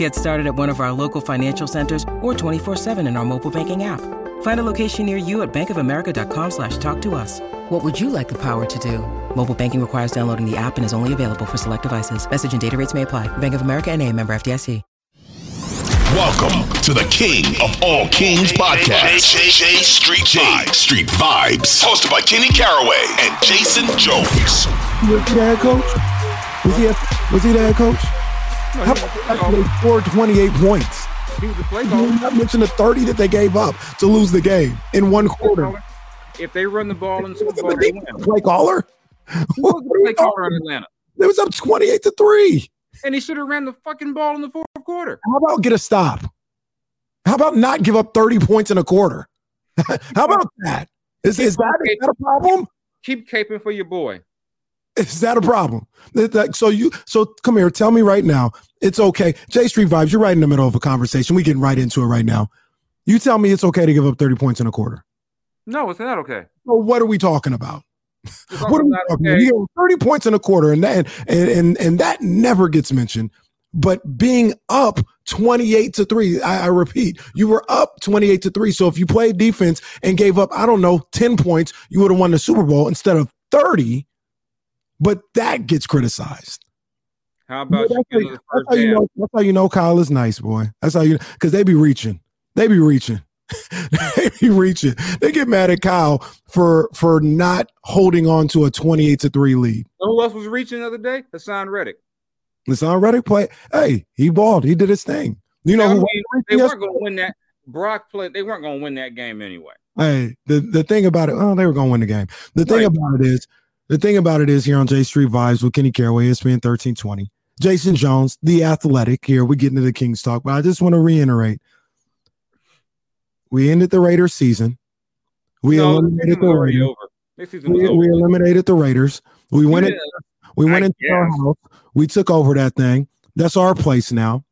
Get started at one of our local financial centers or 24-7 in our mobile banking app. Find a location near you at bankofamerica.com slash talk to us. What would you like the power to do? Mobile banking requires downloading the app and is only available for select devices. Message and data rates may apply. Bank of America and a member FDIC. Welcome to the King of All Kings podcast. J Street Vibes. Street Vibes. Hosted by Kenny Caraway and Jason Jones. Was he the head coach? Was he, a, was he the head coach? How about they scored 28 points? He was a play caller. did not the 30 that they gave up to lose the game in one quarter. If they run the ball in Super Bowl, they win. Play caller? Who was the play caller in Atlanta? It was up 28 to 3. And he should have ran the fucking ball in the fourth quarter. How about get a stop? How about not give up 30 points in a quarter? How about that? Is, is, that, is that a problem? Keep caping for your boy. Is that a problem? So you so come here, tell me right now. It's okay. J Street Vibes, you're right in the middle of a conversation. We getting right into it right now. You tell me it's okay to give up 30 points in a quarter. No, it's not okay. Well, what are we talking about? What are we talking okay. about? You 30 points in a quarter, and that and, and and that never gets mentioned. But being up 28 to 3, I, I repeat, you were up 28 to 3. So if you played defense and gave up, I don't know, 10 points, you would have won the Super Bowl instead of 30. But that gets criticized. How about that's, you how, that's how you know, that's how you know Kyle is nice, boy. That's how you because they be reaching. They be reaching. they be reaching. They get mad at Kyle for for not holding on to a 28 to 3 lead. Who else was reaching the other day? Haason Reddick. Haason Reddick play. Hey, he balled. He did his thing. You know who? they weren't going to win that. Brock played. They weren't going to win that game anyway. Hey, the, the thing about it, oh, they were going to win the game. The thing Right. about it is, the thing about it is here on J Street Vibes with Kenny Caraway, ESPN 1320. Jason Jones, the athletic here. We get into the Kings talk, but I just want to reiterate. We ended the Raiders season. We no, eliminated the Raiders. over. This season was We, over. we eliminated the Raiders. We went in, we went I into our house. We took over that thing. That's our place now.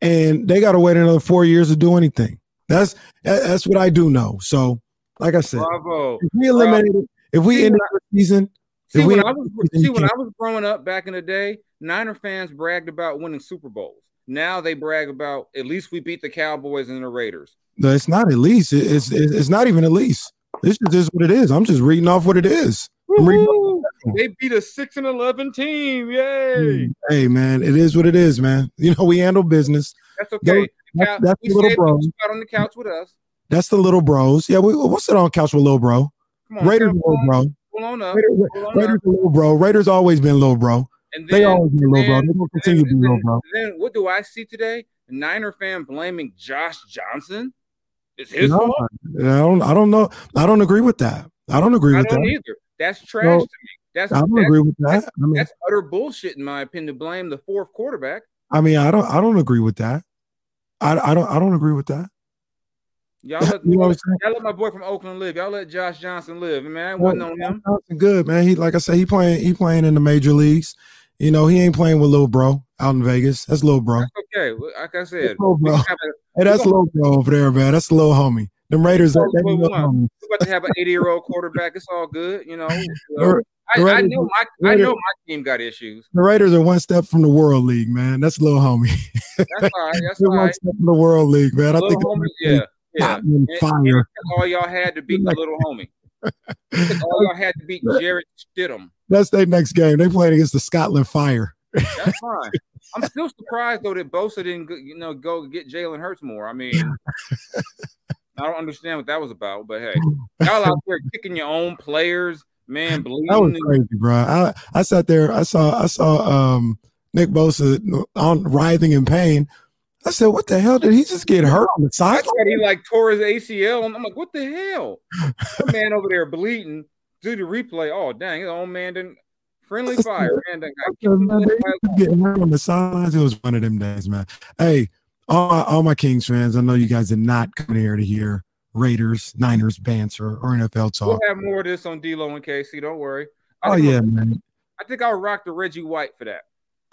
And they got to wait another four years to do anything. That's that's what I do know. So, like I said, Bravo. if we eliminated, if we ended the season, See, when I was see when I was growing up back in the day, Niner fans bragged about winning Super Bowls. Now they brag about at least we beat the Cowboys and the Raiders. no, it's not at least. It- It's it's, it's not even at least. This is just is what it is. I'm just reading off what it is. I'm reading off- Woo-hoo! They beat a six and eleven team. Yay! Mm. Hey man, it is what it is, man. You know we handle business. That's okay. That's- Cow- that's the little bro. on the couch with us. That's the little bros. Yeah, we, we'll sit on couch with little bro. Come on, Raiders, little bro. On up. Raiders, on Raiders, up. little bro. Raiders always been little bro. And They always been little bro. then- They gonna continue to be little bro. Then what do I see today? Niner fan blaming Josh Johnson. It's his No, fault. I don't. I don't know. I don't agree with that. I don't agree I with don't that. either. That's trash No, to me. That's I don't that's, agree with that's- that. I mean, that's utter bullshit in my opinion. To blame the fourth quarterback. I mean, I don't. I don't agree with that. I, I don't. I don't agree with that. Y'all let, You know y'all, let my boy from Oakland live. Y'all let Josh Johnson live. Man, I wasn't on him. Johnson good man. He like I said, he playing. He playing in the major leagues. You know, he ain't playing with little bro out in Vegas. That's little bro. That's okay. Like I said, Little bro. a- Hey, that's little bro over there, man. That's little homie. Them Raiders. That, that Well, little well, homie. we're about to have an 80 year old quarterback. It's all good, you know. The I, I know my I know my team got issues. the Raiders are one step from the World League, man. That's little homie. That's all right. That's They're one step from the World League, man. I think homie, yeah, yeah. And fire. all y'all had to beat the little homie. all y'all had to beat Jarrett Stidham. That's their next game. They played against the Scotland Fire. That's fine. I'm still surprised though that Bosa didn't, you know, go get Jalen Hurts more. I mean, I don't understand what that was about, but hey, y'all out there kicking your own players, man, bleeding. That was crazy, bro. I, I sat there. I saw I saw um Nick Bosa on writhing in pain. I said, "What the hell did he just get hurt on the sideline?" he like tore his ACL. And I'm like, what the hell? That man over there bleeding. Do the replay. Oh, dang, his old man didn't. Friendly fire, man. That guy kicked him Man, the they leg. used to get hurt on the sidelines. It was one of them days, man. Hey, all my, all my Kings fans, I know you guys are not coming here to hear Raiders, Niners banter or NFL talk. We'll have more of this on D'Lo and KC. Don't worry. I oh yeah, man. I think I'll rock the Reggie White for that.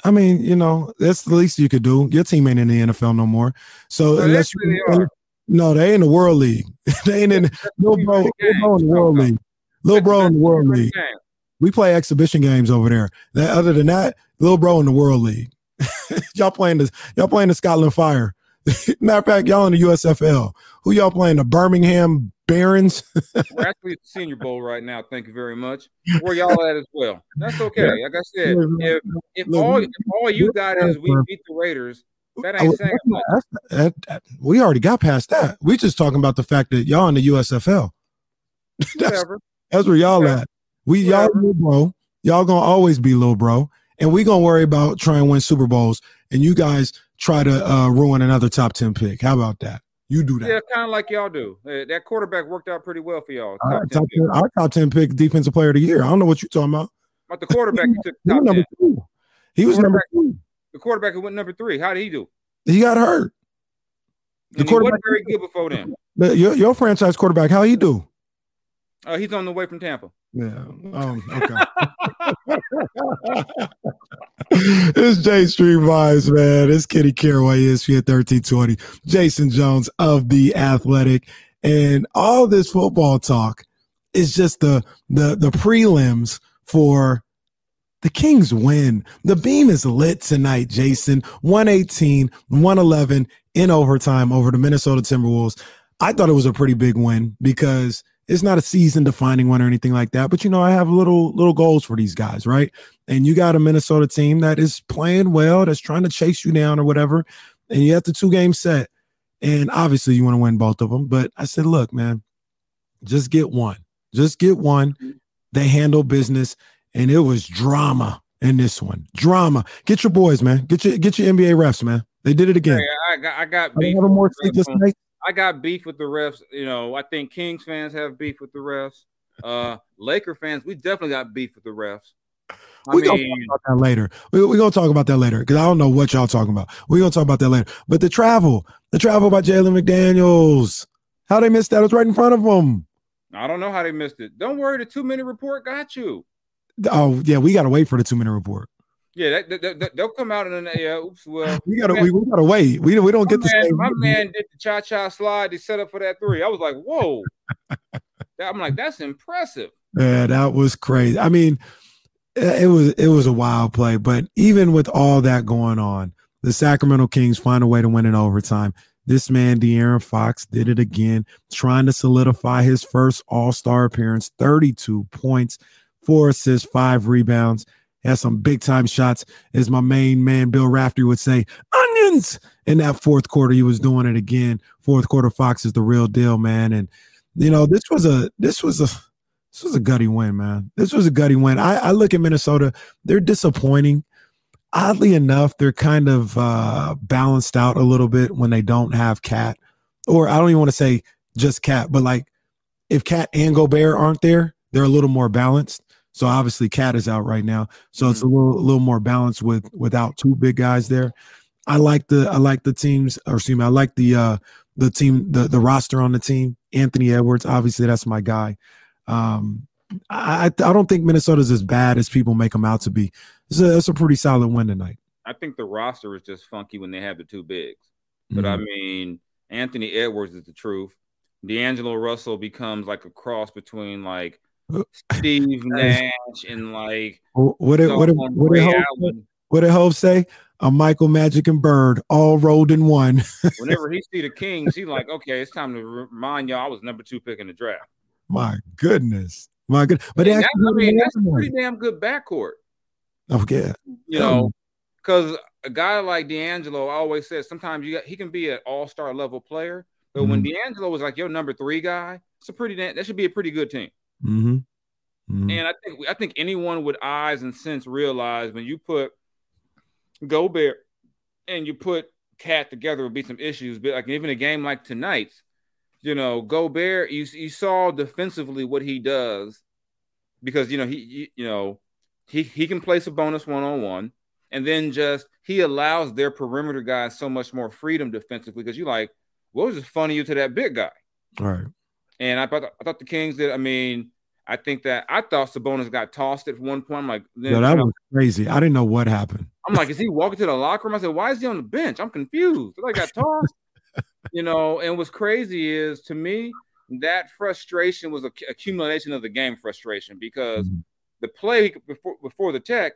I mean, you know, that's the least you could do. Your team ain't in the NFL no more. So no, unless you, no, they ain't in the World League. they ain't in little bro, little bro in the World League. Little bro in the World League. We play exhibition games over there. That, other than that, little bro in the World League. y'all playing the y'all playing the Scotland Fire. Matter of fact, y'all in the USFL. Who y'all playing? The Birmingham Barons. We're actually at the Senior Bowl right now. Thank you very much. Where y'all at as well? That's okay. Like I said, if if all if all you got is we beat the Raiders, that ain't saying much. That, that, we already got past that. We just talking about the fact that y'all in the USFL. that's, that's where y'all Whatever. at. We y'all little bro. Y'all gonna always be little bro, and we gonna worry about trying to win Super Bowls, and you guys try to uh, ruin another top ten pick. How about that? You do that. Yeah, kind of like y'all do. That quarterback worked out pretty well for y'all. Top, top 10, our top ten pick defensive player of the year. I don't know what you're talking about. But the quarterback he took top number 10. two. He was number two. The quarterback who went number three. How did he do? He got hurt. The quarterback wasn't very good before then. The, your, your franchise quarterback, how he do? Uh, he's on the way from Tampa. Yeah. Um, okay. it's J Street Vibes, man. It's Kenny Caraway, ESPN 1320. Jason Jones of The Athletic. And all this football talk is just the the the prelims for the Kings win. The beam is lit tonight, Jason. 118, 111 in overtime over the Minnesota Timberwolves. I thought it was a pretty big win because it's not a season defining one or anything like that. But you know, I have little little goals for these guys, right? And you got a Minnesota team that is playing well, that's trying to chase you down or whatever, and you have the two game set. And obviously, you want to win both of them. But I said, look, man, just get one. Just get one. Mm-hmm. They handle business, and it was drama in this one. Drama. Get your boys, man. Get your get your NBA refs, man. They did it again. Hey, I got I got. I more sleep this night. I got beef with the refs. You know, I think Kings fans have beef with the refs. Uh, Laker fans, we definitely got beef with the refs. We're gonna talk about that later. We're we gonna talk about that later because I don't know what y'all talking about. We're gonna talk about that later. But the travel, the travel by Jaden McDaniels, how they missed that? It was right in front of them. I don't know how they missed it. Don't worry, the two minute report got you. Oh yeah, we gotta wait for the two minute report. Yeah, that, that, that, they'll come out in the yeah. Oops, well, we gotta man, we, we, gotta wait. We we don't get the same. My man did the cha cha slide. They set up for that three. I was like, whoa. I'm like, that's impressive. Yeah, that was crazy. I mean, it was it was a wild play, but even with all that going on, the Sacramento Kings find a way to win in overtime. This man, De'Aaron Fox, did it again, trying to solidify his first All Star appearance. Thirty-two points, four assists, five rebounds has some big time shots, as my main man Bill Raftery would say, onions. In that fourth quarter, he was doing it again. Fourth quarter, Fox is the real deal, man. And you know, this was a this was a this was a gutty win, man. This was a gutty win. I, I look at Minnesota; they're disappointing. Oddly enough, they're kind of uh, balanced out a little bit when they don't have KAT, or I don't even want to say just KAT, but like if KAT and Gobert aren't there, they're a little more balanced. So obviously KAT is out right now. So mm-hmm. it's a mm-hmm. little a little more balanced with without two big guys there. I like the I like the teams or excuse me, I like the uh the team the the roster on the team. Anthony Edwards, obviously that's my guy. Um I I don't think Minnesota's as bad as people make them out to be. It's a it's a pretty solid win tonight. I think the roster is just funky when they have the two bigs. But mm-hmm. I mean, Anthony Edwards is the truth. D'Angelo Russell becomes like a cross between like Steve Nash and like what did what did what did Hope, what did Hope say? A Michael Magic and Bird all rolled in one. Whenever he see the Kings, he's like, okay, it's time to remind y'all I was number two pick in the draft. My goodness, my good, but that's, I mean, that's a pretty damn good backcourt. Oh yeah, you know, because a guy like D'Angelo always says sometimes you got he can be an all star level player, but mm-hmm. when D'Angelo was like your number three guy, it's a pretty that should be a pretty good team. Mm-hmm. Mm-hmm. And I think I think anyone with eyes and sense realize when you put Gobert and you put KAT together would be some issues. But like even a game like tonight's, you know, Gobert, you you saw defensively what he does because you know he, you know he he can place a bonus one on one. and then just he allows their perimeter guys so much more freedom defensively because you like, what was just funny you to that big guy? All right. And I thought I thought the Kings did. I mean, I think that I thought Sabonis got tossed at one point. I'm like, Yeah, that was crazy. I didn't know what happened. I'm like, is he walking to the locker room? I said, why is he on the bench? I'm confused. I got tossed. you know, and what's crazy is to me that frustration was a accumulation of the game frustration because Mhm. the play before before the tech,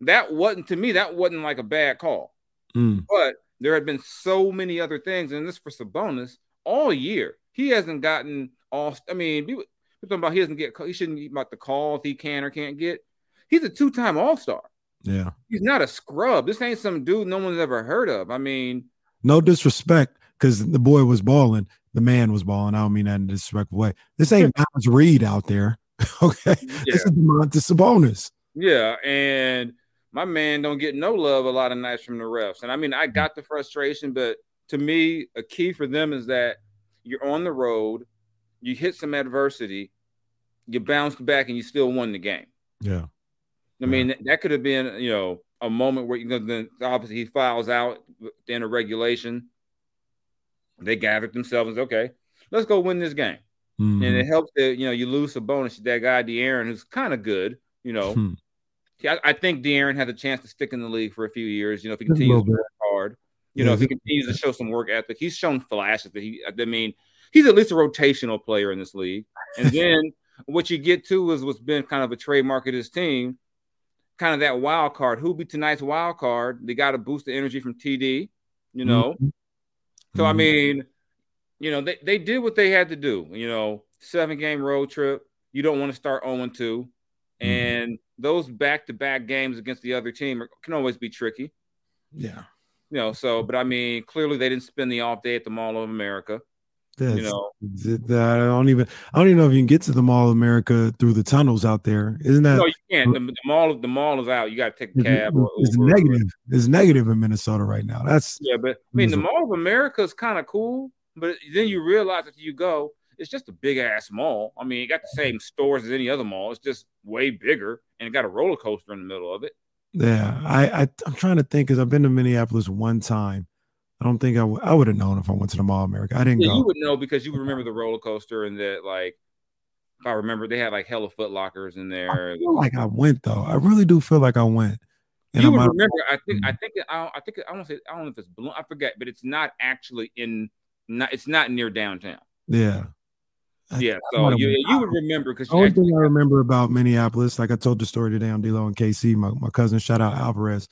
that wasn't to me that wasn't like a bad call. Mm, But there had been so many other things, and this for Sabonis all year. He hasn't gotten all. I mean, people people talking about he doesn't get. He shouldn't be about the call if he can or can't get. He's a two time All Star. yeah. He's not a scrub. This ain't some dude no one's ever heard of. I mean, No disrespect, because the boy was balling. The man was balling. I don't mean that in a disrespectful way. This ain't Miles Reed out there. Okay. yeah, This is Domantas Sabonis. yeah, and my man don't get no love a lot of nights from the refs. And I mean, I mm. got the frustration, but to me, a key for them is that you're on the road, you hit some adversity, you bounced back, and you still won the game. Yeah. I mean, that- could have been, you know, a moment where you know, then obviously he files out at a regulation. They gathered themselves and said, okay, let's go win this game. Mhm. And it helps that, you know, you lose Sabonis. That guy, De'Aaron, who's kind of good, you know. Hmm. I, I think De'Aaron has a chance to stick in the league for a few years, you know, if he continues to work hard. You Yeah, know, if he continues to show some work ethic. He's shown flashes that he, I mean, he's at least a rotational player in this league. And then what you get to is what's been kind of a trademark of this team, kind of that wild card. Who'll be tonight's wild card? They got to boost the energy from TD, you know. Mhm. So I Mhm. mean, you know, they, they did what they had to do. You know, seven game road trip. You don't want to start 0 2. Mhm. And those back to back games against the other team are, can always be tricky. yeah. You know, so but I mean, clearly they didn't spend the off day at the Mall of America. That's, You know, that- I don't even I don't even know if you can get to the Mall of America through the tunnels out there. Isn't that no, you can't. The, the mall, the mall is out. You got to take a cab. Or it's negative. It's negative in Minnesota right now. That's Yeah, but I mean, the Mall of America is kind of cool, but then you realize if you go, it's just a big ass mall. I mean, it got the same stores as any other mall. It's just way bigger, and it got a roller coaster in the middle of it. yeah. I, I I'm trying to think because I've been to Minneapolis one time. I don't think I would I would have known if I went to the Mall of America. I didn't Yeah, go. you would know because you would remember the roller coaster and that, like, if I remember, they had like hella foot lockers in I there. feel like I went though. I really do feel like I went. And you out- remember. I think. I mm-hmm. think. I, I think. I don't say. I don't know if it's balloon. I forget, but it's not actually in. Not. It's not near downtown. yeah. I- Yeah. I So you, you would remember because The only thing I remember about Minneapolis, like I told the story today on D-Lo and KC, my, my cousin, shout out Alvarez.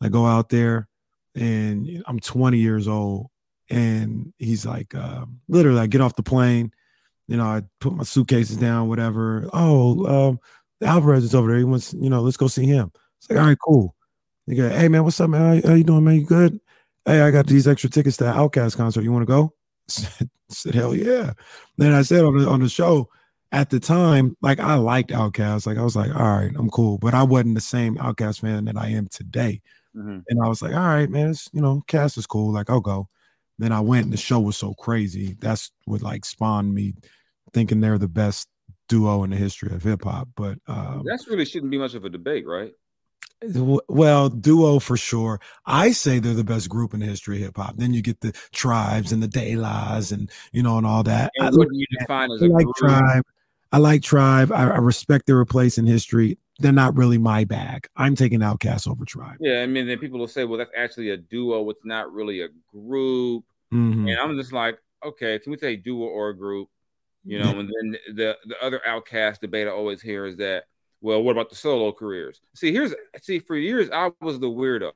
I go out there and I'm 20 years old. And he's like, uh, literally, I get off the plane, you know, I put my suitcases down, whatever. Oh, um, Alvarez is over there. He wants, you know, let's go see him. It's like, all right, cool. They go, hey man, what's up, man? How, how you doing, man? You good? Hey, I got these extra tickets to the OutKast concert. You want to go? I said, hell yeah. Then I said on the on the show at the time, like I liked OutKast. Like I was like, all right, I'm cool. But I wasn't the same OutKast fan that I am today. Mhm. And I was like, all right, man, it's you know, cast is cool. Like I'll go. Then I went and the show was so crazy. That's what like spawned me thinking they're the best duo in the history of hip hop. But um, That's really shouldn't be much of a debate, right? well, duo for sure. I say they're the best group in the history of hip hop. Then you get the tribes and the De La's and you know and all that. And I, you define as I a like group? tribe. I like tribe. I, I respect their place in history. They're not really my bag. I'm taking OutKast over tribe. Yeah, I mean, then people will say, "Well, that's actually a duo. It's not really a group." Mhm. And I'm just like, okay, can we say duo or a group? You know, and then the the other OutKast debate I always hear is that, well, what about the solo careers? See, here's see, for years I was the weirdo.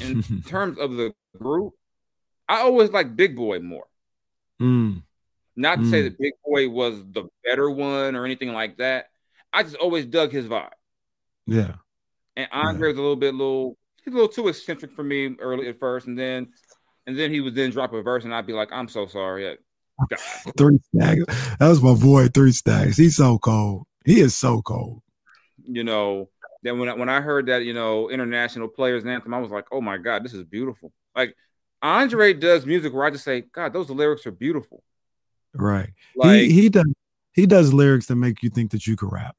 In terms of the group, I always liked Big Boi more. Mm. Not to say Mm. that Big Boi was the better one or anything like that. I just always dug his vibe. Yeah. And Andre was a little bit little he's a little too eccentric for me early at first, and then and then he would then drop a verse, and I'd be like, I'm so sorry. Three stacks. That was my boy, three stacks. He's so cold. He is so cold. You know, then when I, when I heard that, you know, international players anthem, I was like, oh my God, this is beautiful. Like Andre does music where I just say, God, those lyrics are beautiful. Right. Like he he does he does lyrics that make you think that you could rap.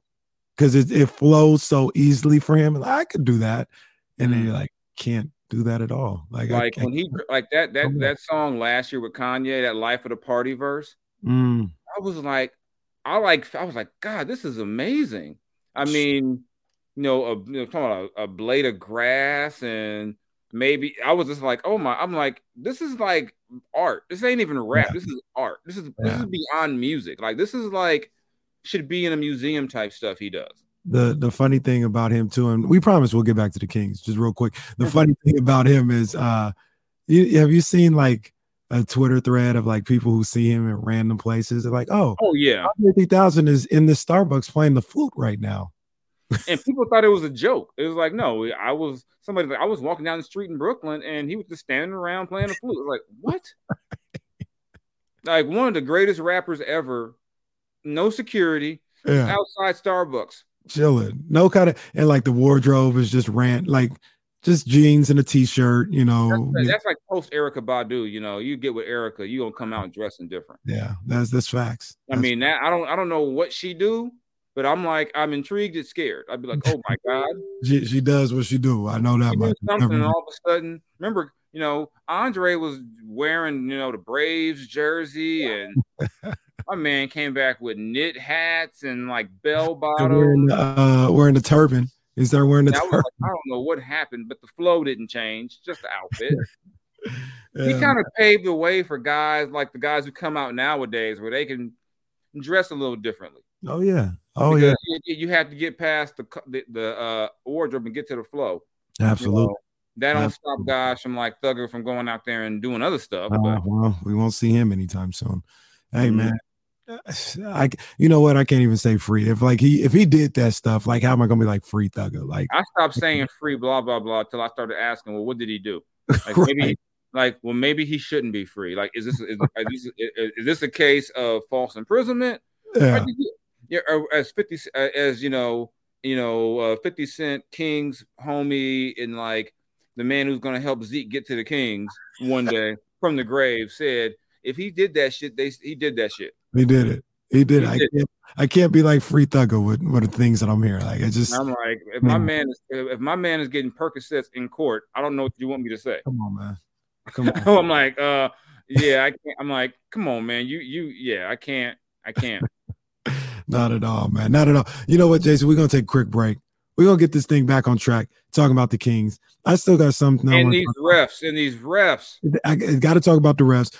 Because it, it flows so easily for him. Like, I could do that. and then you're like, can't do that at all. Like, like when he like that that on. that song last year with Kanye, that Life of the Party verse. mm, I was like, I like, I was like, God, this is amazing. I mean, you know, a, you know talking about a, a blade of grass and maybe I was just like, oh my, I'm like, this is like art. This ain't even rap. Yeah. This is art. This is this is beyond music. Like this is like should be in a museum type stuff he does. the the funny thing about him too, and we promise we'll get back to the Kings just real quick. The funny thing about him is, uh, you have you seen like a Twitter thread of like people who see him in random places? They're like, oh, Oh yeah, fifty thousand is in the Starbucks playing the flute right now. and people thought it was a joke. It was like, no, I was somebody. I was walking down the street in Brooklyn, and he was just standing around playing the flute. Like, what? like one of the greatest rappers ever. No security Yeah, outside Starbucks. chilling. No kind of and like the wardrobe is just rant like just jeans and a t-shirt. You know, That's, that's like post Erykah Badu. You know, you get with Erykah, you gonna come out dressing different. yeah, that's that's facts. I mean, that I don't, I don't know what she do, but I'm like, I'm intrigued and scared. I'd be like, oh my god, she she does what she do. I know that she much. something, and all of a sudden, remember, you know, Andre was wearing, you know, the Braves jersey, and my man came back with knit hats and like bell And wearing bottoms. uh wearing the turban. Is there wearing a turban. like, I don't know what happened, but the flow didn't change, just the outfit. he kind of paved the way for guys like the guys who come out nowadays where they can dress a little differently. Oh yeah. Oh Because yeah. you, you have to get past the the, the uh, wardrobe and get to the flow. you Absolutely. know. that don't stop Absolutely. guys from like Thugger from going out there and doing other stuff. Uh, But well, we won't see him anytime soon. Hey Mhm. man. I you know what I can't even say free if like he if he did that stuff like how am I gonna be like free thugger like I stopped saying free blah blah blah till I started asking, well, what did he do? Like maybe like well maybe he shouldn't be free. Like is this is, is, this, is, is this a case of false imprisonment? yeah Or did you- yeah, as fifty uh, as you know you know uh, Fifty Cent King's homie and like the man who's gonna help Zeke get to the Kings one day from the grave said if he did that shit they he did that shit. He did it he did He I did. can't I can't be like free thugger with the things that I'm hearing like I just I'm like, if my Mm. man is if my man is getting Percocets in court, I don't know what you want me to say. come on man come on I'm like, uh, yeah, I can't. I'm like, come on, man, you you yeah, I can't, I can't. not at all man not at all you know what Jason we're gonna take a quick break we're gonna get this thing back on track talking about the Kings I still got something I and these refs, and these refs. I, got to talk about the refs.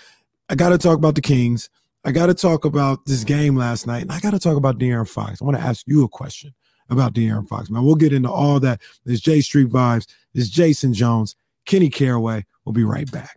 I got to talk about the Kings. I got to talk about this game last night, and I got to talk about De'Aaron Fox. I want to ask you a question about De'Aaron Fox. Man, we'll get into all that. There's J Street vibes. There's Jason Jones, Kenny Caraway. We'll be right back.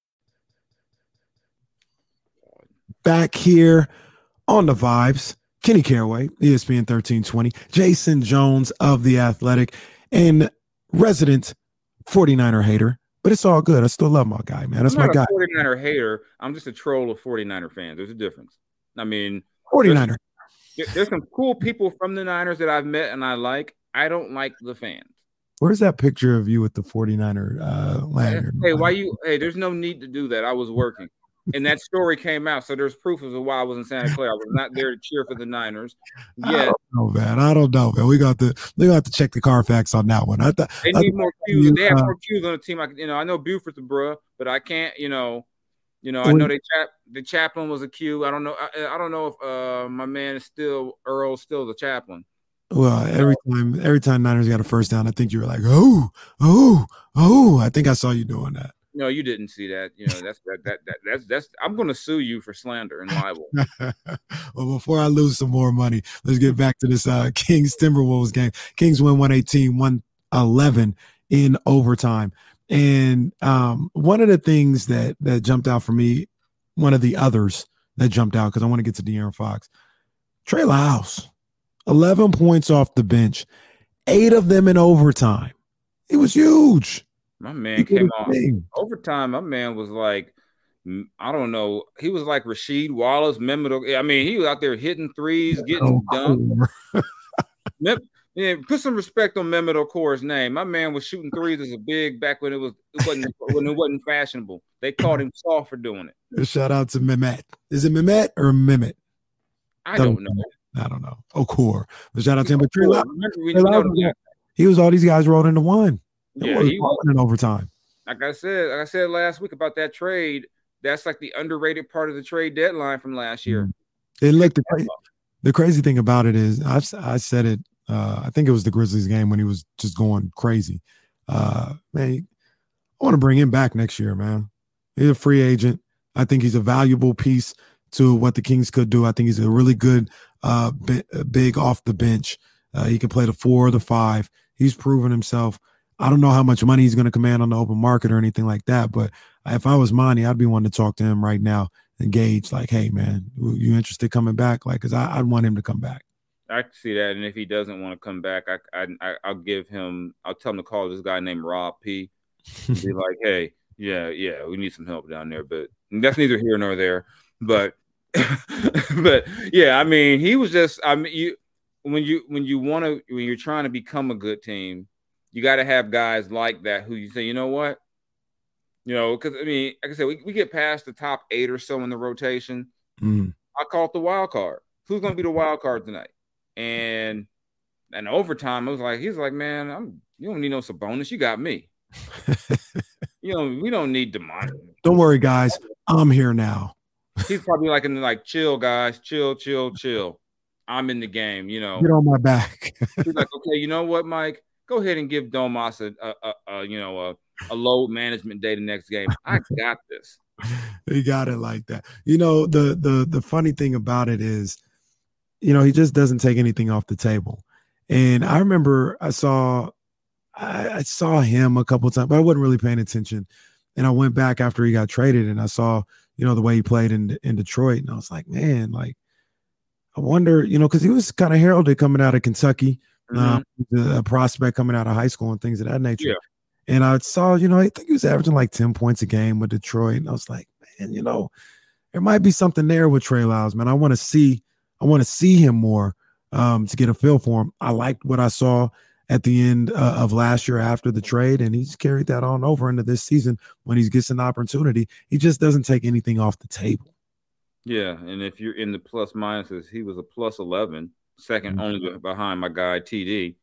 Back here on the vibes, Kenny Caraway, ESPN 1320, Jason Jones of The Athletic, and resident 49er hater. But it's all good. I still love my guy, man. That's I'm my guy. a 49er hater. I'm just a troll of 49er fans. There's a difference. I mean, 49er. there- there's some cool people from the Niners that I've met and I like. I don't like the fans. Where's that picture of you with the 49er uh, lanyard? Hey, why you? Hey, there's no need to do that. I was working, and that story came out, so there's proof as to why I was in Santa Clara. I was not there to cheer for the Niners. I Yeah, don't know, man. I don't know, man. We got to we got to check the Carfax on that one. I thought they I need thought more you, cues. They have uh, more cues on the team. I, you know, I know Buford's a bruh, but I can't. You know, you know, I know they chap. The chaplain was a Q. I don't know. I, I don't know if uh my man is still Earl, still the chaplain. Well, every time every time Niners got a first down, I think you were like, oh, oh, oh. I think I saw you doing that. No, you didn't see that. You know, that's that, that, that that's that's I'm gonna sue you for slander and libel. well, before I lose some more money, let's get back to this uh Kings Timberwolves game. Kings win 118, 111 in overtime. And um, one of the things that that jumped out for me, one of the others that jumped out because I want to get to De'Aaron Fox, Trey Lyles, 11 points off the bench, eight of them in overtime. It was huge. My man came on overtime. My man was like, I don't know. He was like Rasheed Wallace, Mehmet. I mean, he was out there hitting threes, getting dunked. yeah, put some respect on Mehmet Okur's name. My man was shooting threes as a big back when it was it wasn't when it wasn't fashionable. They called him soft for doing it. Shout out to Mehmet. Is it Mehmet or Mehmet? I don't, don't know. I don't know. Oh, Okur. But shout out to him. But Trey he was all these guys rolled into one. Yeah, he was in overtime. Like I said, like I said last week about that trade, that's like the underrated part of the trade deadline from last year. It looked the, cra- the crazy thing about it is, I've I said it. Uh, I think it was the Grizzlies game when he was just going crazy. Uh, man, I want to bring him back next year, man. He's a free agent. I think he's a valuable piece to what the Kings could do. I think he's a really good, uh, big off the bench. Uh, he can play the four or the five. He's proven himself. I don't know how much money he's going to command on the open market or anything like that. But if I was Monty, I'd be wanting to talk to him right now and gauge, like, hey, man, you interested coming back? Like, because I'd want him to come back. I can see that. And if he doesn't want to come back, I, I, I'll give him, I'll tell him to call this guy named Rob P. be like, hey, yeah, yeah, we need some help down there. But that's neither here nor there. But, but yeah, I mean, he was just, I mean, you, when you, when you want to, when you're trying to become a good team, you got to have guys like that who you say, you know what, you know, because I mean, like I said, we, we get past the top eight or so in the rotation. Mm. I call it the wild card. Who's going to be the wild card tonight? And and overtime, I was like, he's like, man, I'm you don't need no Sabonis. You got me. you know, we don't need Demar. Don't worry, guys. I'm here now. He's probably like in the like, chill, guys, chill, chill, chill. I'm in the game. You know, get on my back. he's like, okay, you know what, Mike? Go ahead and give Domas a, a, a, a you know a, a load management day the next game. I got this. he got it like that. You know the the the funny thing about it is, you know, he just doesn't take anything off the table. And I remember I saw I, I saw him a couple times, but I wasn't really paying attention. And I went back after he got traded, and I saw you know the way he played in in Detroit, and I was like, man, like I wonder, you know, because he was kind of heralded coming out of Kentucky mm-hmm. um, a prospect coming out of high school and things of that nature. Yeah. And I saw, you know, I think he was averaging like 10 points a game with Detroit. And I was like, man, you know, there might be something there with Trey Lyles, man. I want to see, I want to see him more um, to get a feel for him. I liked what I saw at the end uh, of last year after the trade, and he's carried that on over into this season when he gets an opportunity. He just doesn't take anything off the table. Yeah, and if you're in the plus minuses, he was a plus eleven 2nd mm-hmm. only behind my guy TD.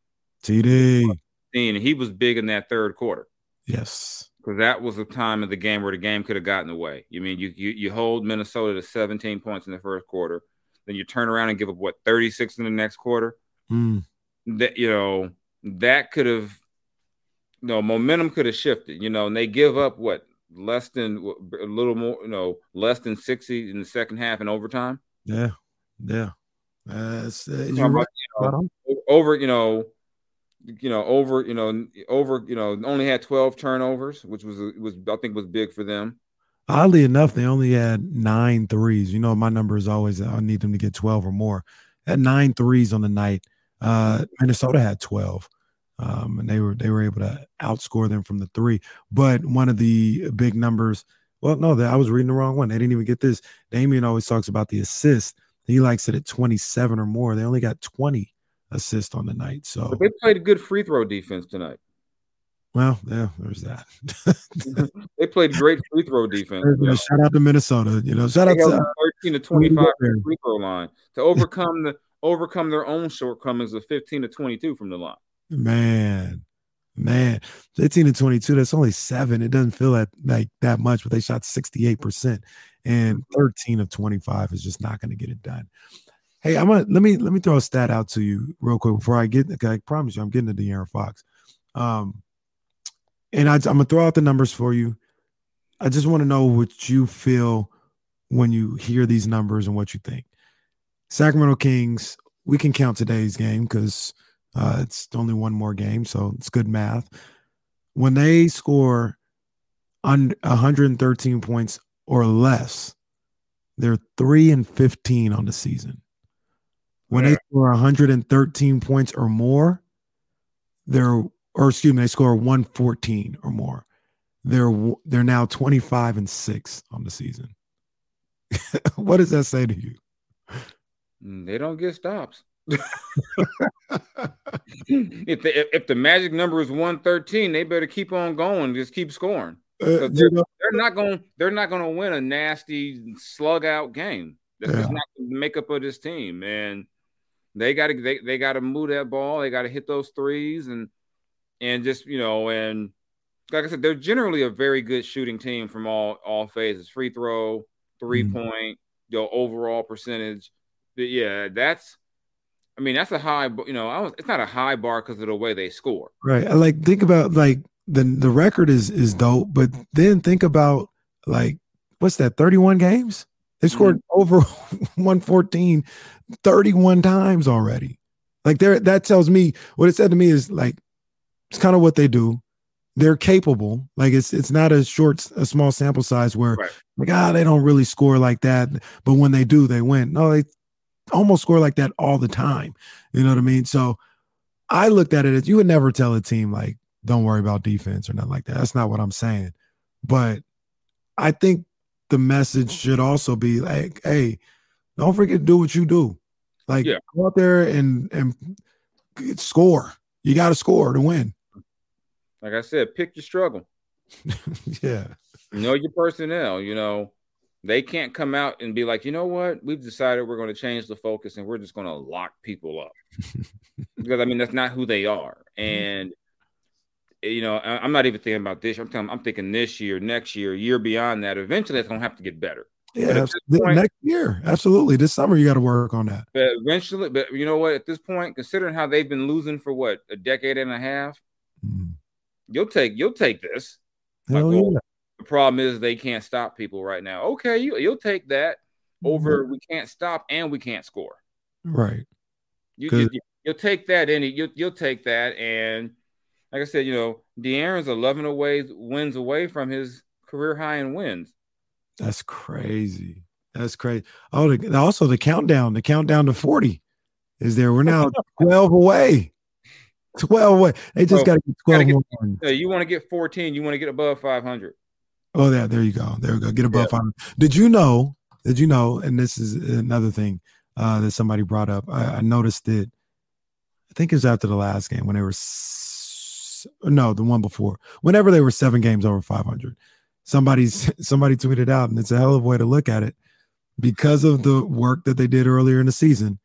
TD. And he was big in that third quarter. Yes. Because that was the time of the game where the game could have gotten away. You mean you, you you hold Minnesota to 17 points in the first quarter, then you turn around and give up what 36 in the next quarter. Mm. That you know that could have, you know, momentum could have shifted. You know, and they give up what less than a little more, you know, less than 60 in the second half in overtime. Yeah, yeah. Uh, you know, over, you know, you know, over, you know, over, you know, only had 12 turnovers, which was was I think was big for them. Oddly enough, they only had nine threes. You know, my number is always I need them to get 12 or more. At nine threes on the night. Uh, Minnesota had 12. Um, and they were they were able to outscore them from the three. But one of the big numbers, well, no, that I was reading the wrong one. They didn't even get this. Damian always talks about the assist he likes it at 27 or more. They only got 20 assists on the night. So but they played a good free throw defense tonight. Well, yeah, there's that. they played great free throw defense. Know. Shout out to Minnesota. You know, shout they out to uh, 13 to 25 free throw line to overcome the overcome their own shortcomings of 15 to 22 from the line. Man, man, 15 to 22, that's only seven. It doesn't feel that like that much, but they shot 68% and 13 of 25 is just not going to get it done. Hey, I'm gonna let me let me throw a stat out to you real quick before I get. I promise you, I'm getting to De'Aaron Fox. Um, and I, I'm gonna throw out the numbers for you. I just want to know what you feel when you hear these numbers and what you think. Sacramento Kings. We can count today's game because uh, it's only one more game, so it's good math. When they score on 113 points or less, they're three and 15 on the season. When they score 113 points or more, they're or excuse me, they score 114 or more. They're they're now 25 and 6 on the season. what does that say to you? Mm, they don't get stops. If the if the magic number is 113, they better keep on going, just keep scoring. Uh, they're, they're, not going they're not going to win a nasty slug out game. That's yeah. not the makeup of this team. And they got to they, they got to move that ball. They got to hit those threes and and just you know and like I said, they're generally a very good shooting team from all all phases: free throw, 3 mm-hmm. point, you know, overall percentage. But yeah, that's. I mean, that's a high. You know, I was, it's not a high bar because of the way they score. Right. Like think about like the the record is is dope, but then think about like what's that? Thirty one games. They scored mm-hmm. over 114 31 times already. Like there, that tells me what it said to me is like it's kind of what they do. They're capable. Like it's it's not a short, a small sample size where right. like ah they don't really score like that, but when they do, they win. No, they almost score like that all the time. You know what I mean? So I looked at it as you would never tell a team like don't worry about defense or nothing like that. That's not what I'm saying. But I think the message should also be like, hey, don't forget to do what you do. Like yeah. go out there and and score. You got to score to win. Like I said, pick your struggle. yeah. Know your personnel. You know, they can't come out and be like, you know what, we've decided we're going to change the focus and we're just going to lock people up. because I mean, that's not who they are. Mm-hmm. And you know, I'm not even thinking about this. I'm telling, I'm thinking this year, next year, year beyond that. Eventually, it's going to have to get better. Yeah, point, next year, absolutely. This summer, you got to work on that. But eventually, but you know what? At this point, considering how they've been losing for what a decade and a half, mm. you'll take you'll take this. Hell like, yeah. The problem is they can't stop people right now. Okay, you you'll take that over. Mm-hmm. We can't stop and we can't score. Right. You, you will take that any you you'll take that and like I said, you know, De'Aaron's 11 away wins away from his career high in wins. That's crazy. That's crazy. Oh, the, also the countdown, the countdown to 40 is there. We're now 12 away. 12 away. They just got to get 12 get, more. You want to get 14, you want to get above 500. Oh, yeah, there you go. There we go. Get above yeah. 500. Did you know? Did you know? And this is another thing uh, that somebody brought up. I, I noticed it. I think it was after the last game when they were no, the one before. Whenever they were seven games over 500, somebody's somebody tweeted out, and it's a hell of a way to look at it. Because of the work that they did earlier in the season,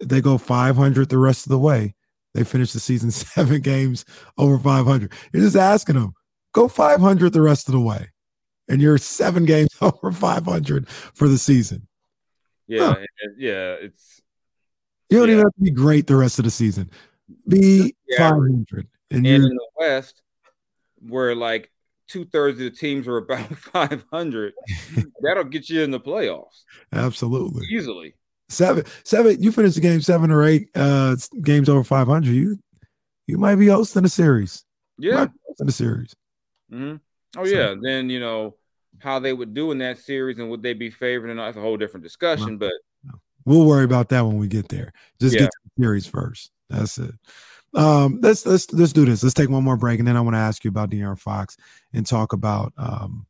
they go 500 the rest of the way. They finish the season seven games over 500. You're just asking them, go 500 the rest of the way, and you're seven games over 500 for the season. Yeah, huh. yeah, it's you don't yeah. even have to be great the rest of the season. Be yeah. 500. And, and in the West, where like two thirds of the teams are about 500, that'll get you in the playoffs. Absolutely. Easily. Seven, seven, you finish the game seven or eight uh games over 500. You you might be hosting a series. Yeah. Hosting a series. Mm-hmm. Oh, so, yeah. Then, you know, how they would do in that series and would they be favored and that's a whole different discussion. But we'll worry about that when we get there. Just yeah. get to the series first. That's it. Um, let's let's let's do this. Let's take one more break, and then I want to ask you about De'Aaron Fox and talk about um,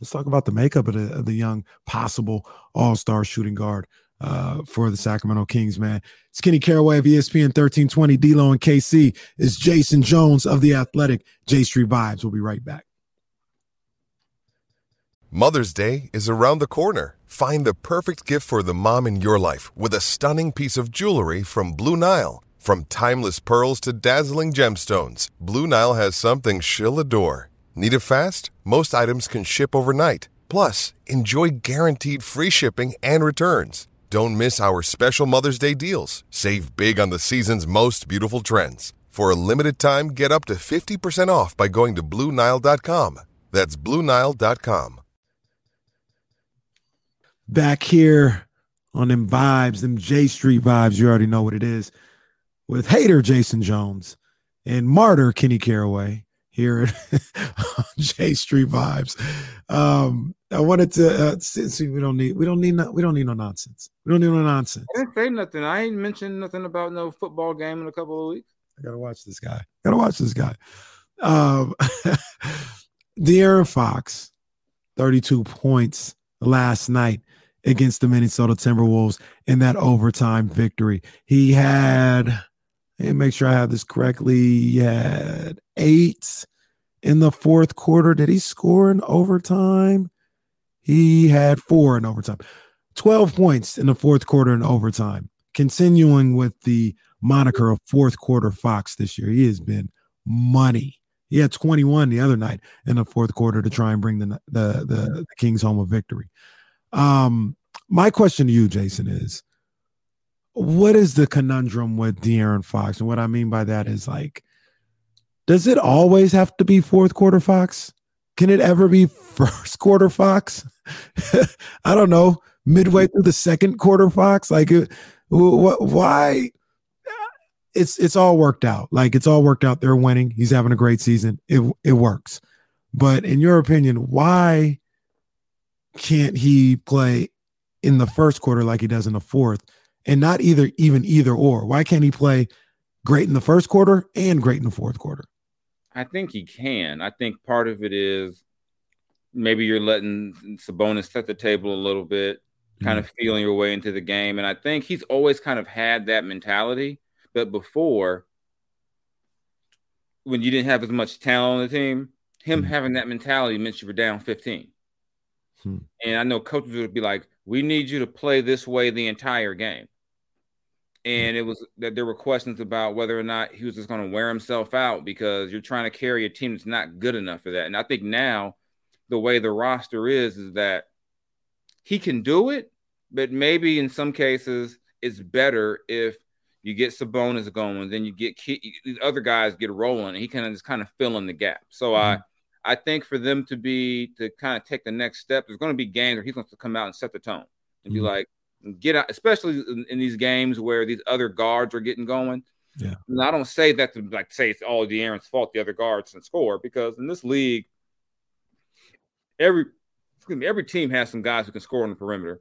let's talk about the makeup of the, of the young possible All Star shooting guard uh, for the Sacramento Kings. Man, it's Kenny Caraway of ESPN thirteen twenty. D'Lo and KC is Jason Jones of the Athletic. J Street Vibes. We'll be right back. Mother's Day is around the corner. Find the perfect gift for the mom in your life with a stunning piece of jewelry from Blue Nile. From timeless pearls to dazzling gemstones, Blue Nile has something she'll adore. Need it fast? Most items can ship overnight. Plus, enjoy guaranteed free shipping and returns. Don't miss our special Mother's Day deals. Save big on the season's most beautiful trends. For a limited time, get up to 50% off by going to BlueNile.com. That's BlueNile.com. Back here on them vibes, them J Street vibes, you already know what it is. With hater Jason Jones and martyr Kenny Caraway here at J Street vibes. Um, I wanted to uh, see we don't need we don't need no, we don't need no nonsense. We don't need no nonsense. I didn't say nothing. I ain't mentioned nothing about no football game in a couple of weeks. I gotta watch this guy. Gotta watch this guy. Um, De'Aaron Fox, 32 points last night against the Minnesota Timberwolves in that overtime victory. He had, and make sure I have this correctly, he had eight in the fourth quarter. Did he score in overtime? He had four in overtime. 12 points in the fourth quarter in overtime. Continuing with the moniker of fourth quarter Fox this year. He has been money. He had 21 the other night in the fourth quarter to try and bring the the, the, the Kings home a victory. Um, my question to you, Jason, is what is the conundrum with De'Aaron Fox? And what I mean by that is like, does it always have to be fourth quarter Fox? Can it ever be first quarter Fox? I don't know. Midway through the second quarter Fox, like, what? Why? It's it's all worked out. Like it's all worked out. They're winning. He's having a great season. It it works. But in your opinion, why can't he play in the first quarter like he does in the fourth, and not either even either or? Why can't he play great in the first quarter and great in the fourth quarter? I think he can. I think part of it is maybe you're letting Sabonis set the table a little bit, kind mm-hmm. of feeling your way into the game. And I think he's always kind of had that mentality. But before, when you didn't have as much talent on the team, him mm-hmm. having that mentality meant you were down 15. Hmm. And I know coaches would be like, we need you to play this way the entire game. And it was that there were questions about whether or not he was just going to wear himself out because you're trying to carry a team that's not good enough for that. And I think now the way the roster is, is that he can do it, but maybe in some cases it's better if you get Sabonis going, then you get these other guys get rolling, and he kind of just kind of fill in the gap. So mm-hmm. I I think for them to be to kind of take the next step, there's going to be games where he's going to come out and set the tone and mm-hmm. be like, get out, especially in, in, these games where these other guards are getting going. Yeah. And I don't say that to like say it's all De'Aaron's fault, the other guards can score, because in this league, every excuse me, every team has some guys who can score on the perimeter.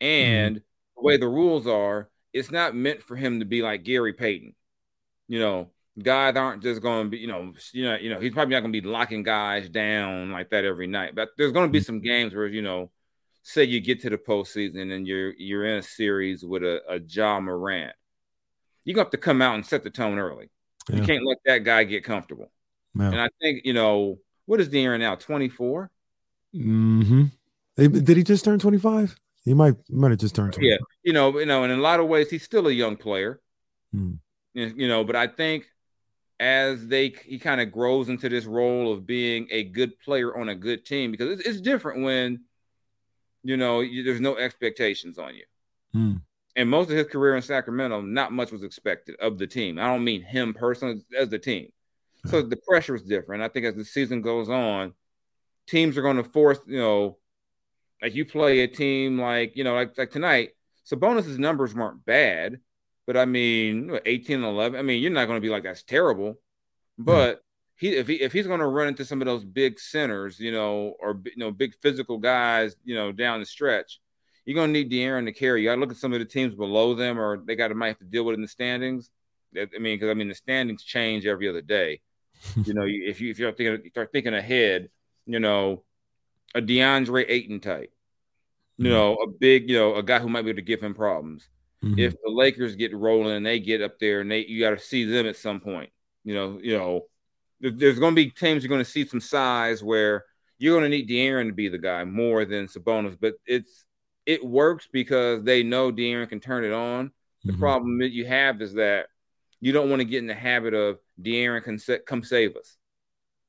And mm-hmm. the way the rules are, it's not meant for him to be like Gary Payton. You know, guys aren't just going to be, you know, you know, you know, he's probably not going to be locking guys down like that every night. But there's going to be mm-hmm. some games where, you know, say you get to the postseason and you're you're in a series with a, a Ja Morant, you're gonna have to come out and set the tone early. Yeah. You can't let that guy get comfortable. Yeah. And I think you know what is De'Aaron now? Twenty four. Hmm. Did he just turn twenty five? He might might have just turned. 25. Yeah. You know. You know. And in a lot of ways, he's still a young player. Hmm. You know. But I think as they he kind of grows into this role of being a good player on a good team because it's, it's different when you know, you, there's no expectations on you. Hmm. And most of his career in Sacramento, not much was expected of the team. I don't mean him personally, as the team. So the pressure is different. I think as the season goes on, teams are going to force, you know, like you play a team like, you know, like, like tonight, Sabonis' numbers weren't bad, but I mean, 18 and 11. I mean, you're not going to be like, that's terrible. But he if he if he's going to run into some of those big centers, you know, or you know, big physical guys, you know, down the stretch, you're going to need De'Aaron to carry. You got to look at some of the teams below them, or they got to might have to deal with it in the standings. I mean, because I mean, the standings change every other day. you know, if you if you're thinking, you start thinking ahead, you know, a DeAndre Ayton type, you mm-hmm. know, a big, you know, a guy who might be able to give him problems. Mm-hmm. If the Lakers get rolling and they get up there and they you got to see them at some point, you know, you know there's going to be teams you're going to see some size where you're going to need De'Aaron to be the guy more than Sabonis, but it's it works because they know De'Aaron can turn it on. The mm-hmm. problem that you have is that you don't want to get in the habit of De'Aaron can set, come save us.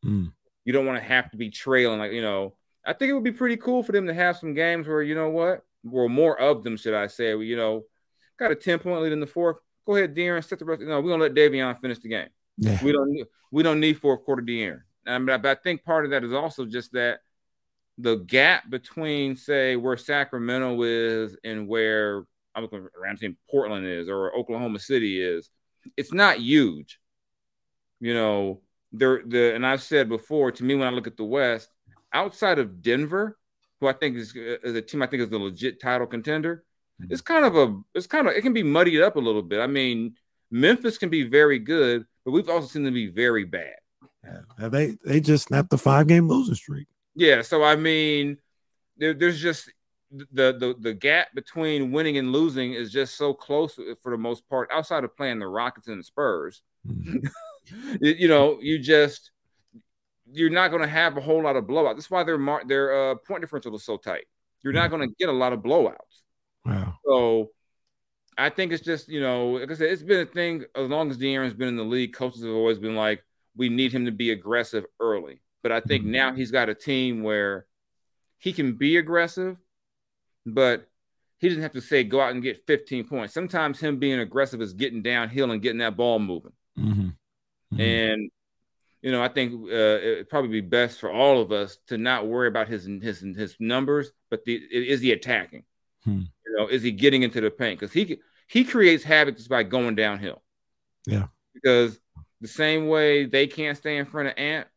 Mm. You don't want to have to be trailing like you know. I think it would be pretty cool for them to have some games where you know what or more of them, should I say? You know, got a 10 point lead in the fourth. Go ahead, De'Aaron, set the rest. No, we're gonna let Davion finish the game. Yeah. We don't we don't need fourth quarter De'Aaron. I mean, but I think part of that is also just that the gap between, say, where Sacramento is and where I'm looking around saying Portland is or Oklahoma City is, it's not huge. You know, there the and I've said before, to me, when I look at the West, outside of Denver, who I think is, uh, is a team I think is the legit title contender, mm-hmm. it's kind of a it's kind of it can be muddied up a little bit. I mean, Memphis can be very good, but we've also seen them be very bad. Yeah, they they just snapped the five game losing streak. Yeah, so I mean, there, there's just the, the the gap between winning and losing is just so close for the most part. Outside of playing the Rockets and the Spurs, mm-hmm. you, you, know, you just you're not going to have a whole lot of blowout. That's why their mar- their uh, point differential is so tight. You're not going to get a lot of blowouts. Wow. So I think it's just you know, like I said, it's been a thing as long as De'Aaron's been in the league. Coaches have always been like, we need him to be aggressive early. But I think mm-hmm. now he's got a team where he can be aggressive, but he doesn't have to say go out and get 15 points. Sometimes him being aggressive is getting downhill and getting that ball moving. Mm-hmm. Mm-hmm. And you know, I think uh, it'd probably be best for all of us to not worry about his his his numbers, but the is he attacking? Hmm. You know, is he getting into the paint? Because he he creates havoc just by going downhill. Yeah. Because the same way they can't stay in front of Ant,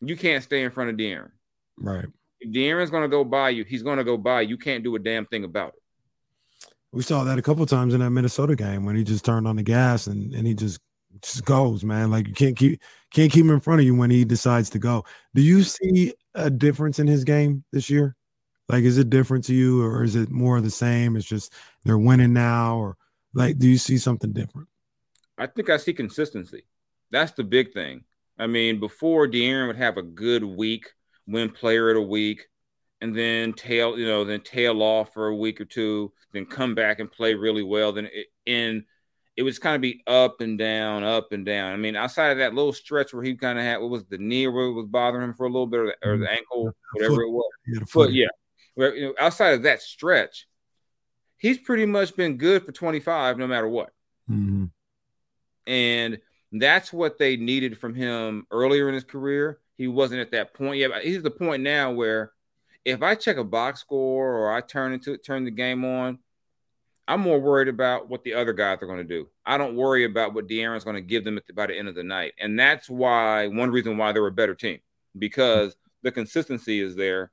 you can't stay in front of De'Aaron. Right. If De'Aaron's going to go by you, he's going to go by. You can't do a damn thing about it. We saw that a couple times in that Minnesota game when he just turned on the gas and, and he just just goes, man. Like you can't keep can't keep him in front of you when he decides to go. Do you see a difference in his game this year? Like, is it different to you, or is it more of the same? It's just they're winning now, or like, do you see something different? I think I see consistency. That's the big thing. I mean, before De'Aaron would have a good week, win player of the week, and then tail, you know, then tail off for a week or two, then come back and play really well. Then it, in it was kind of be up and down, up and down. I mean, outside of that little stretch where he kind of had what was the knee where it was bothering him for a little bit, or the, or the mm-hmm. ankle, whatever foot. it was. Yeah, foot, yeah. Where, you know, outside of that stretch, he's pretty much been good for 25 no matter what. Mm-hmm. And that's what they needed from him earlier in his career. He wasn't at that point yet. He's the point now where if I check a box score or I turn into turn the game on, I'm more worried about what the other guys are going to do. I don't worry about what De'Aaron's going to give them at the, by the end of the night, and that's why one reason why they're a better team because the consistency is there.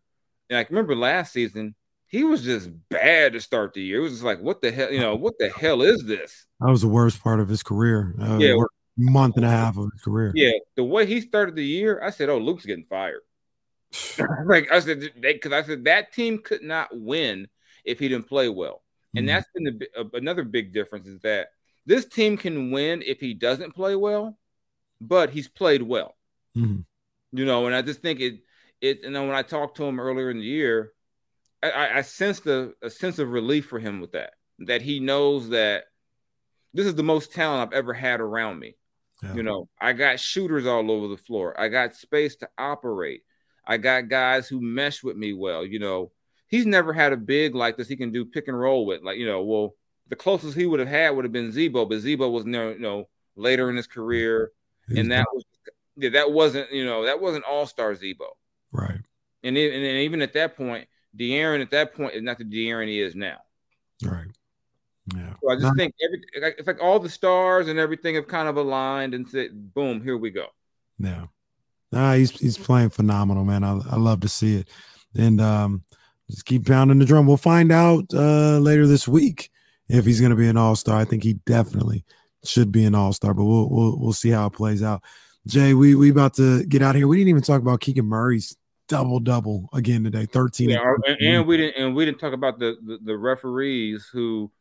I remember last season, he was just bad to start the year. It was just like, what the hell, you know, what the hell is this? That was the worst part of his career. Uh, yeah, month and a half of his career. Yeah, the way he started the year, I said, "Oh, Luke's getting fired." like I said, because I said that team could not win if he didn't play well, and mm-hmm. that's been the, uh, another big difference is that this team can win if he doesn't play well, but he's played well. Mm-hmm. You know, and I just think it. It and then when I talked to him earlier in the year, I, I sensed a, a sense of relief for him with that. That he knows that this is the most talent I've ever had around me. Yeah. You know, I got shooters all over the floor. I got space to operate. I got guys who mesh with me well. You know, he's never had a big like this he can do pick and roll with. Like, you know, well, the closest he would have had would have been Z-Bo, but Z-Bo was never, you know, later in his career. He's and that was yeah, that wasn't, you know, that wasn't all-star Z-Bo. Right. And, it, and even at that point, De'Aaron at that point is not the De'Aaron he is now. Right. Yeah. So I just Not- think every, it's like all the stars and everything have kind of aligned and said, boom, here we go. Yeah. Nah, he's he's playing phenomenal, man. I, I love to see it. And um, just keep pounding the drum. We'll find out uh, later this week if he's going to be an all star. I think he definitely should be an all star, but we'll, we'll we'll see how it plays out. Jay, we we about to get out here. We didn't even talk about Keegan Murray's double double again today, thirteen. Yeah, and, and, we didn't and we didn't talk about the, the, the referees who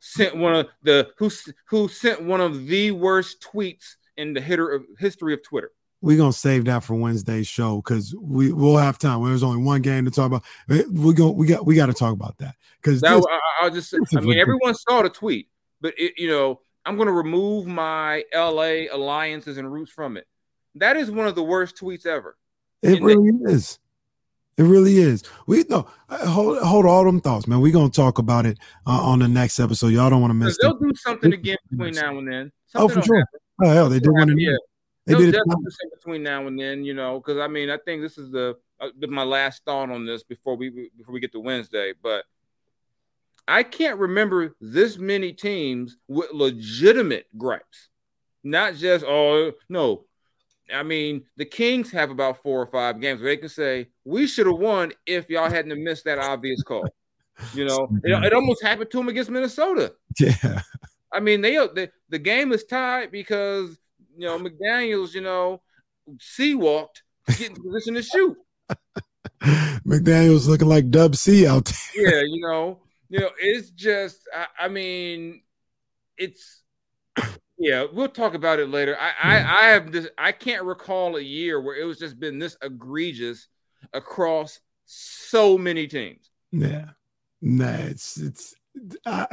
sent one of the who who sent one of the worst tweets in the hitter of history of Twitter. We're gonna save that for Wednesday's show because we will have time. There's only one game to talk about. Eh, We're going we got we got to talk about that because I, will just I mean everyone saw the tweet, but it, you know I'm gonna remove my LA alliances and roots from it. That is one of the worst tweets ever. It really is. It really is. We no hold hold all them thoughts, man. We're gonna talk about it uh, on the next episode. Y'all don't want to miss. It. They'll do something again between now and then. oh, for sure. Oh hell, they did one. Yeah, they they'll did it. between now and then. You know, because I mean, I think this is the uh, my last thought on this before we before we get to Wednesday, but. I can't remember this many teams with legitimate gripes. Not just, oh, no. I mean, the Kings have about four or five games where they can say, we should have won if y'all hadn't missed that obvious call. You know, it, it almost happened to them against Minnesota. Yeah. I mean, they the, the game is tied because, you know, McDaniels, you know, sea walked to get in position to shoot. McDaniel's looking like Dub C out there. Yeah, you know, you know, it's just, I, I mean, it's, yeah, we'll talk about it later. I, I, I have this, I can't recall a year where it was just been this egregious across so many teams. Yeah, nah, it's, it's, I,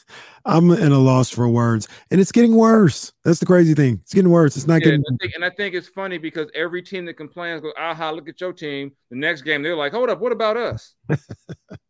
I'm in a loss for words, and it's getting worse. That's the crazy thing. It's getting worse. It's not Yeah, getting. and, I think, and I think it's funny because every team that complains goes, aha, look at your team. The next game, they're like, hold up, what about us?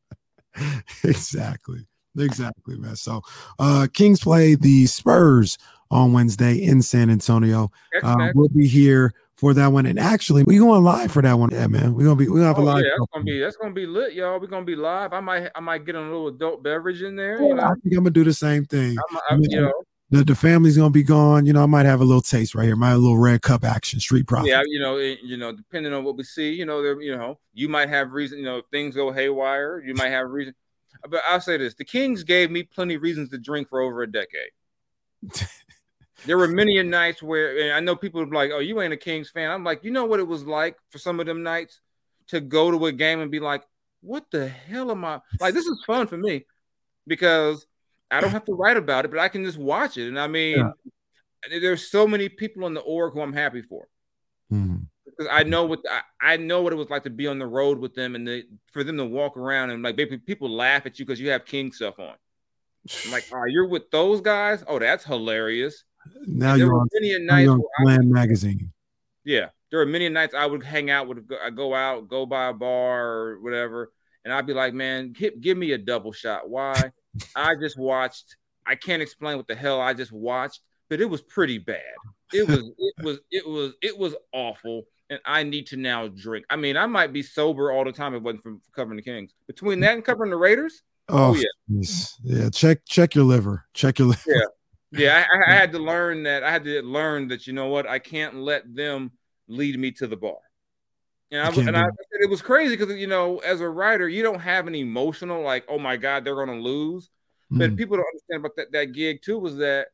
exactly. Exactly, man. So, uh, Kings play the Spurs on Wednesday in San Antonio. Uh, we'll be here for that one, and actually, we're going live for that one. Yeah, man. We're gonna be. we're gonna have a Oh, live. yeah, that's gonna be that's gonna be lit, y'all. We're gonna be live. I might I might get a little adult beverage in there. You know, I think I'm gonna do the same thing. I'm, I'm, you know, The, the family's gonna be gone. You know, I might have a little taste right here. A little red cup action, street profit. yeah, you know, it, you know, depending on what we see, you know, there, you know, you might have reason, you know, if things go haywire, you might have reason. But I'll say this: the Kings gave me plenty of reasons to drink for over a decade. there were many a nights where, and I know people like, "Oh, you ain't a Kings fan." I'm like, you know what it was like for some of them nights to go to a game and be like, "What the hell am I like?" This is fun for me because I don't have to write about it, but I can just watch it. And I mean, there's so many people in the org who I'm happy for Mhm. because I know what I, I know what it was like to be on the road with them and they, for them to walk around and like maybe people laugh at you because you have King stuff on. I'm like, oh, you're with those guys? Oh, that's hilarious. Now you're on, many nights on Slam magazine. yeah, there were many nights I would hang out with I go out, go by a bar or whatever, and I'd be like, man, give, give me a double shot. Why? I just watched. I can't explain what the hell I just watched, but it was pretty bad. It was it was it was it was awful, and I need to now drink. I mean, I might be sober all the time. If it wasn't for covering the Kings. Between that and covering the Raiders, Oh, Oh, yeah. jeez. yeah. Check check your liver. Check your liver. Yeah. yeah, I, I had to learn that. I had to learn that you know what, I can't let them lead me to the bar. And I, and I it. was crazy because you know, as a writer, you don't have an emotional like, oh my god, they're gonna lose. But Mhm. people don't understand about that, that gig too was that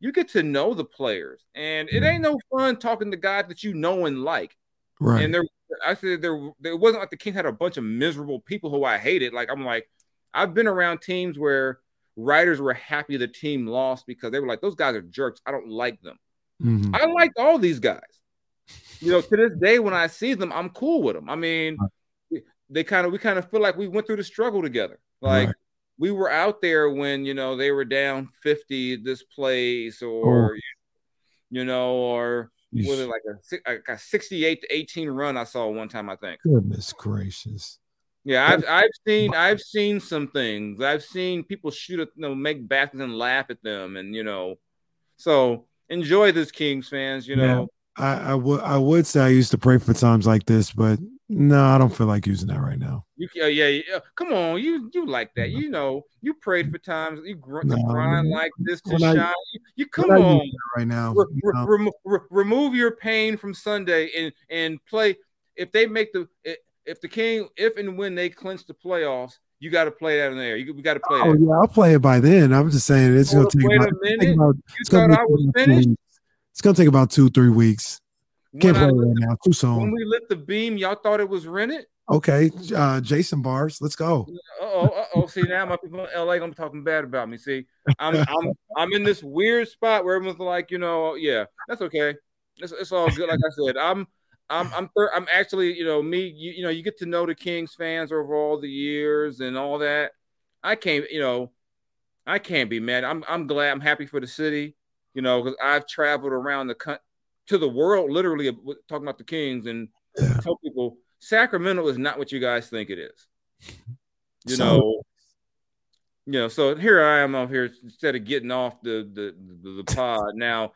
you get to know the players, and it ain't no fun talking to guys that you know and like. Right. And there, I said there, there wasn't like the King had a bunch of miserable people who I hated. Like I'm like, I've been around teams where writers were happy the team lost because they were like, those guys are jerks. I don't like them. Mhm. I liked all these guys. You know, to this day when I see them, I'm cool with them. I mean, they kind of we kind of feel like we went through the struggle together. Like Right. we were out there when you know they were down 50 this place, or you know, or was it like a, like a 68 to 18 run I saw one time, I think. Goodness gracious. Yeah, I've I've seen I've seen some things. I've seen people shoot at you know, make baskets and laugh at them, and you know, so enjoy this, Kings fans. You know, I, I would I would say I used to pray for times like this, but no, I don't feel like using that right now. you yeah, yeah, uh, yeah. Come on, you you like that? You know, you prayed for times you No, grind like this to When I- shine. You, you come on, right now. re- re- know? remo- re- remove your pain from Sunday and and play. If they make the if- the king if and when they clinch the playoffs, you got to play that in there. You we got to play Oh that. yeah, I'll play it by then. I'm just saying it's Hold gonna take wait a minute. about- You thought I was finished? It's gonna take about two, three weeks. Can't play it right now. Too soon. When we lit the beam, y'all thought it was rented. Okay, uh, Jason Bars, let's go. Oh, oh. See now my people in LA gonna be talking bad about me. See, I'm I'm I'm in this weird spot where everyone's like, you know, yeah, that's okay. It's, it's all good. Like I said, I'm I'm I'm thir- I'm actually, you know, me, you, you know, you get to know the Kings fans over all the years and all that. I can't, you know, I can't be mad. I'm I'm glad. I'm happy for the city, you know, because I've traveled around the country to the world, literally uh, talking about the Kings, and Yeah. tell people Sacramento is not what you guys think it is. You So- know, you know. So here I am out here instead of getting off the the, the, the pod now,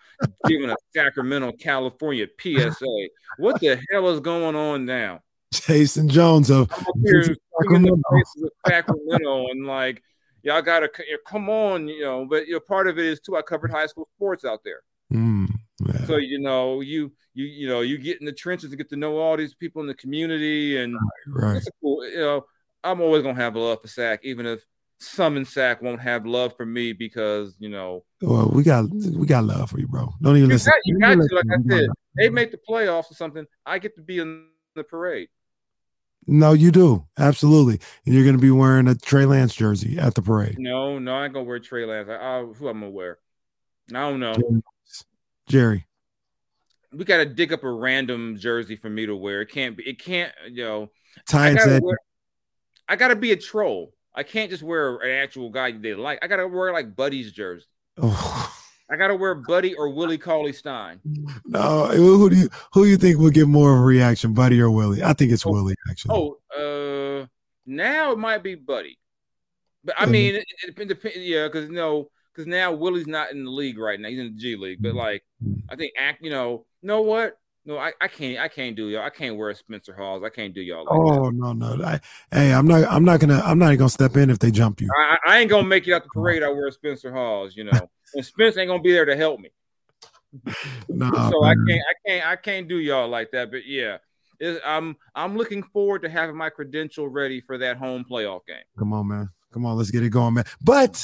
giving a Sacramento, California PSA. What the hell is going on now? Jason Jones of I'm up here singing the Sacramento. of Sacramento and like y'all gotta come on, you know. But you know, part of it is too. I covered high school sports out there. Mm, yeah. So you know, you you you know, you get in the trenches and get to know all these people in the community, and right. cool. You know, I'm always gonna have love for Sac, even if some in Sac won't have love for me because you know Well, we got we got love for you, bro. Don't even you listen. got, you got to. Like I said, they make the playoffs or something. I get to be in the parade. No, you do absolutely, and you're going to be wearing a Trey Lance jersey at the parade. No, no, I ain't gonna wear Trey Lance. I, I, who I'm gonna wear? I don't know. Jerry, We got to dig up a random jersey for me to wear. It can't be. It can't. You know, I gotta said. I gotta be a troll. I can't just wear an actual guy they like. I gotta wear like Buddy's jersey. oh, I gotta wear Buddy or Willie Cauley Stein. "No, who do you who you think will get more of a reaction, Buddy or Willie? I think it's Oh, Willie actually. Oh, uh, now it might be Buddy, but I mean, it, it depends. Yeah, because no, because now Willie's not in the league right now. He's in the G League. But like, I think act. You know, know what? No, I, I can't. I can't do y'all. I can't wear Spencer Hawes. I can't do y'all like that. Oh no, no. I, hey, I'm not. I'm not gonna. I'm not even gonna step in if they jump you. I, I ain't gonna make it out the parade. I wear Spencer Hawes, you know, and Spencer ain't gonna be there to help me. No, so I can't, I can't, I can't do y'all like that. But yeah, I'm, I'm looking forward to having my credential ready for that home playoff game. Come on, man. Come on, let's get it going, man. But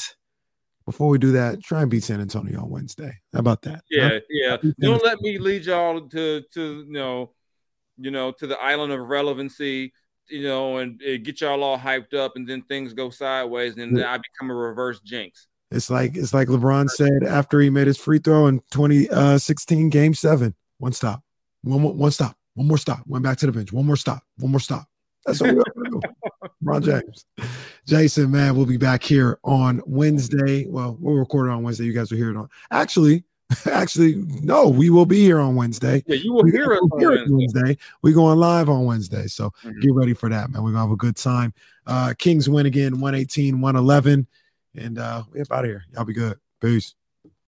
before we do that, try and beat San Antonio on Wednesday. How about that? Yeah, Huh? yeah. Don't let me lead y'all to, to you know, you know, to the island of relevancy. You know, and, and get y'all all hyped up, and then things go sideways, and then I become a reverse jinx. It's like it's like LeBron said after he made his free throw in 2016 uh, game seven. One stop. One more, one stop. One more stop. Went back to the bench. One more stop. One more stop. That's what we're gonna do. LeBron James. Jason, man, we'll be back here on Wednesday. Well, we'll record it on Wednesday. You guys will hear it on. Actually, actually, no, we will be here on Wednesday. Yeah, you will We- hear us we'll on Wednesday. Wednesday. We're going live on Wednesday. So Mhm. get ready for that, man. We're gonna have a good time. Uh Kings win again, 118, 111. And uh we up out of here. Y'all be good. Peace.